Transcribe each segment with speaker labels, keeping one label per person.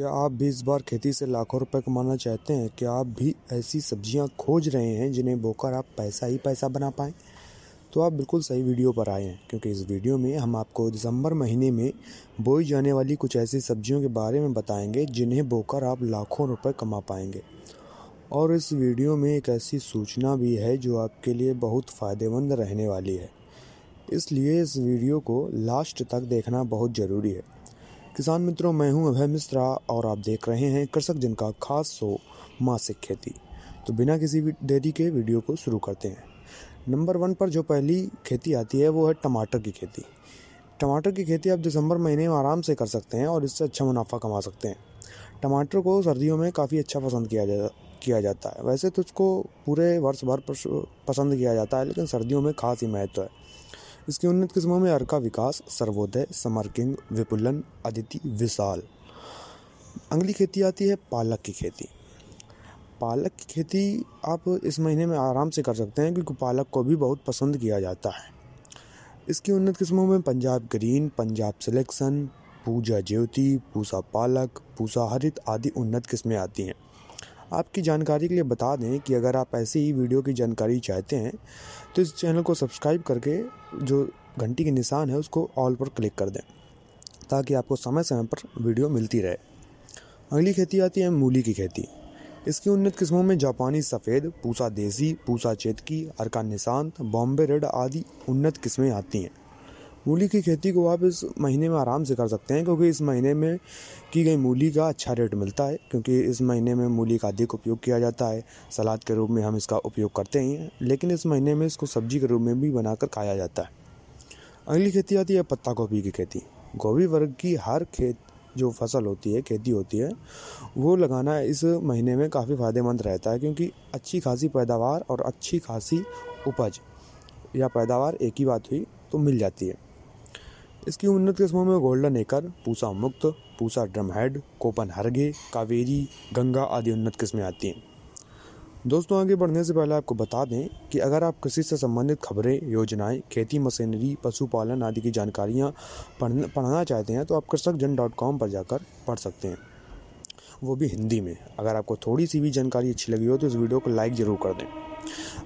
Speaker 1: क्या आप भी इस बार खेती से लाखों रुपए कमाना चाहते हैं? क्या आप भी ऐसी सब्ज़ियाँ खोज रहे हैं जिन्हें बोकर आप पैसा ही पैसा बना पाएँ? तो आप बिल्कुल सही वीडियो पर आए हैं, क्योंकि इस वीडियो में हम आपको दिसंबर महीने में बोई जाने वाली कुछ ऐसी सब्जियों के बारे में बताएँगे, जिन्हें बोकर आप लाखों रुपए कमा पाएँगे। और इस वीडियो में एक ऐसी सूचना भी है जो आपके लिए बहुत फ़ायदेमंद रहने वाली है। इसलिए इस वीडियो को लास्ट तक देखना बहुत ज़रूरी है। किसान मित्रों, मैं हूँ अभय मिश्रा और आप देख रहे हैं कृषक जिनका खास शो मासिक खेती। तो बिना किसी देरी के वीडियो को शुरू करते हैं। नंबर वन पर जो पहली खेती आती है, वो है टमाटर की खेती। टमाटर की खेती आप दिसंबर महीने में आराम से कर सकते हैं और इससे अच्छा मुनाफा कमा सकते हैं। टमाटर को सर्दियों में काफ़ी अच्छा पसंद किया जा, किया जाता है। वैसे तो उसको पूरे वर्ष भर पसंद किया जाता है, लेकिन सर्दियों में खास ही महत्व है। इसकी उन्नत किस्मों में अर्का विकास, सर्वोदय समर किंग विपुलन, अदिति, विशाल। अगली खेती आती है पालक की खेती। पालक की खेती आप इस महीने में आराम से कर सकते हैं क्योंकि पालक को भी बहुत पसंद किया जाता है। इसकी उन्नत किस्मों में पंजाब ग्रीन, पंजाब सिलेक्शन, पूजा ज्योति, पूसा पालक, पूसा हरित आदि उन्नत किस्में आती हैं। आपकी जानकारी के लिए बता दें कि अगर आप ऐसे ही वीडियो की जानकारी चाहते हैं तो इस चैनल को सब्सक्राइब करके जो घंटी के निशान है, उसको ऑल पर क्लिक कर दें, ताकि आपको समय समय पर वीडियो मिलती रहे। अगली खेती आती है मूली की खेती। इसकी उन्नत किस्मों में जापानी सफ़ेद, पूसा देसी, पूसा चेतकी, अरका निशांत, बॉम्बे रेड आदि उन्नत किस्में आती हैं। मूली की खेती को आप इस महीने में आराम से कर सकते हैं, क्योंकि इस महीने में की गई मूली का अच्छा रेट मिलता है, क्योंकि इस महीने में मूली का अधिक उपयोग किया जाता है। सलाद के रूप में हम इसका उपयोग करते ही हैं, लेकिन इस महीने में इसको सब्ज़ी के रूप में भी बनाकर खाया जाता है। अगली खेती आती है पत्ता गोभी की खेती। गोभी वर्ग की हर खेत, जो फ़सल होती है, खेती होती है, वो लगाना इस महीने में काफ़ी फ़ायदेमंद रहता है, क्योंकि अच्छी खासी पैदावार और अच्छी खासी उपज या पैदावार एक ही बात हुई तो मिल जाती है। इसकी उन्नत किस्मों में golden acre, Pusa Mukt, Pusa drum head Copenhagen Kaveri, Ganga आदि उन्नत किस्में आती हैं। दोस्तों, आगे बढ़ने से पहले आपको बता दें कि अगर आप कृषि से संबंधित खबरें, योजनाएँ, खेती, मशीनरी, पशुपालन आदि की जानकारियाँ पढ़ने चाहते हैं तो आप कृषक जन डॉट कॉम पर जाकर पढ़ सकते हैं। वो भी हिंदी में। अगर आपको थोड़ी सी भी जानकारी अच्छी लगी हो तो इस वीडियो को लाइक ज़रूर कर दें।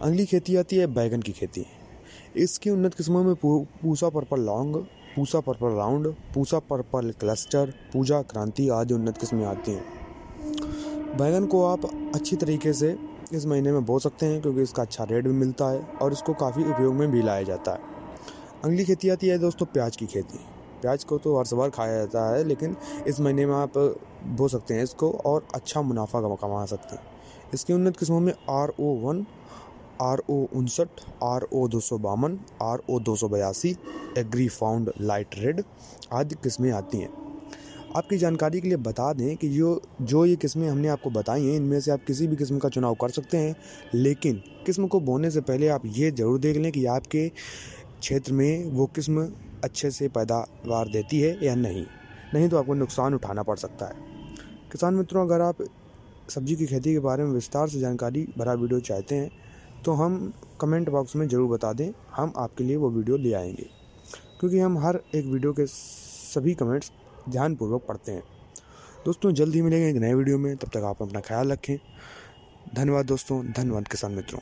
Speaker 1: अगली खेती आती है बैगन की खेती। इसकी उन्नत किस्मों में Pusa, purple long Pusa purple round, Pusa purple cluster, Pooja Kranti आदि उन्नत किस्में आती हैं। बैंगन को आप अच्छी तरीके से इस महीने में बो सकते हैं क्योंकि इसका अच्छा रेट भी मिलता है और इसको काफ़ी उपयोग में भी लाया जाता है। अगली खेती आती है दोस्तों प्याज की खेती। प्याज को तो हर सवार खाया जाता है, लेकिन इस महीने में आप बो सकते हैं इसको और अच्छा मुनाफा कमा सकते हैं। इसकी उन्नत किस्मों में R O one R O उनसठ आर ओ दो सौ बावन आर ओ दो सौ बयासी एग्री फाउंड लाइट रेड आदि किस्में आती हैं। आपकी जानकारी के लिए बता दें कि जो जो ये किस्में हमने आपको बताई हैं, इनमें से आप किसी भी किस्म का चुनाव कर सकते हैं, लेकिन किस्म को बोने से पहले आप ये ज़रूर देख लें कि आपके क्षेत्र में वो किस्म अच्छे से पैदावार देती है या नहीं। नहीं तो आपको नुकसान उठाना पड़ सकता है। किसान मित्रों, अगर आप सब्ज़ी की खेती के बारे में विस्तार से जानकारी भरा वीडियो चाहते हैं तो हम कमेंट बॉक्स में ज़रूर बता दें, हम आपके लिए वो वीडियो ले आएँगे। क्योंकि हम हर एक वीडियो के सभी कमेंट्स ध्यानपूर्वक पढ़ते हैं। दोस्तों, जल्द ही मिलेंगे एक नए वीडियो में। तब तक आप अपना ख्याल रखें। धन्यवाद दोस्तों, धन्यवाद किसान मित्रों।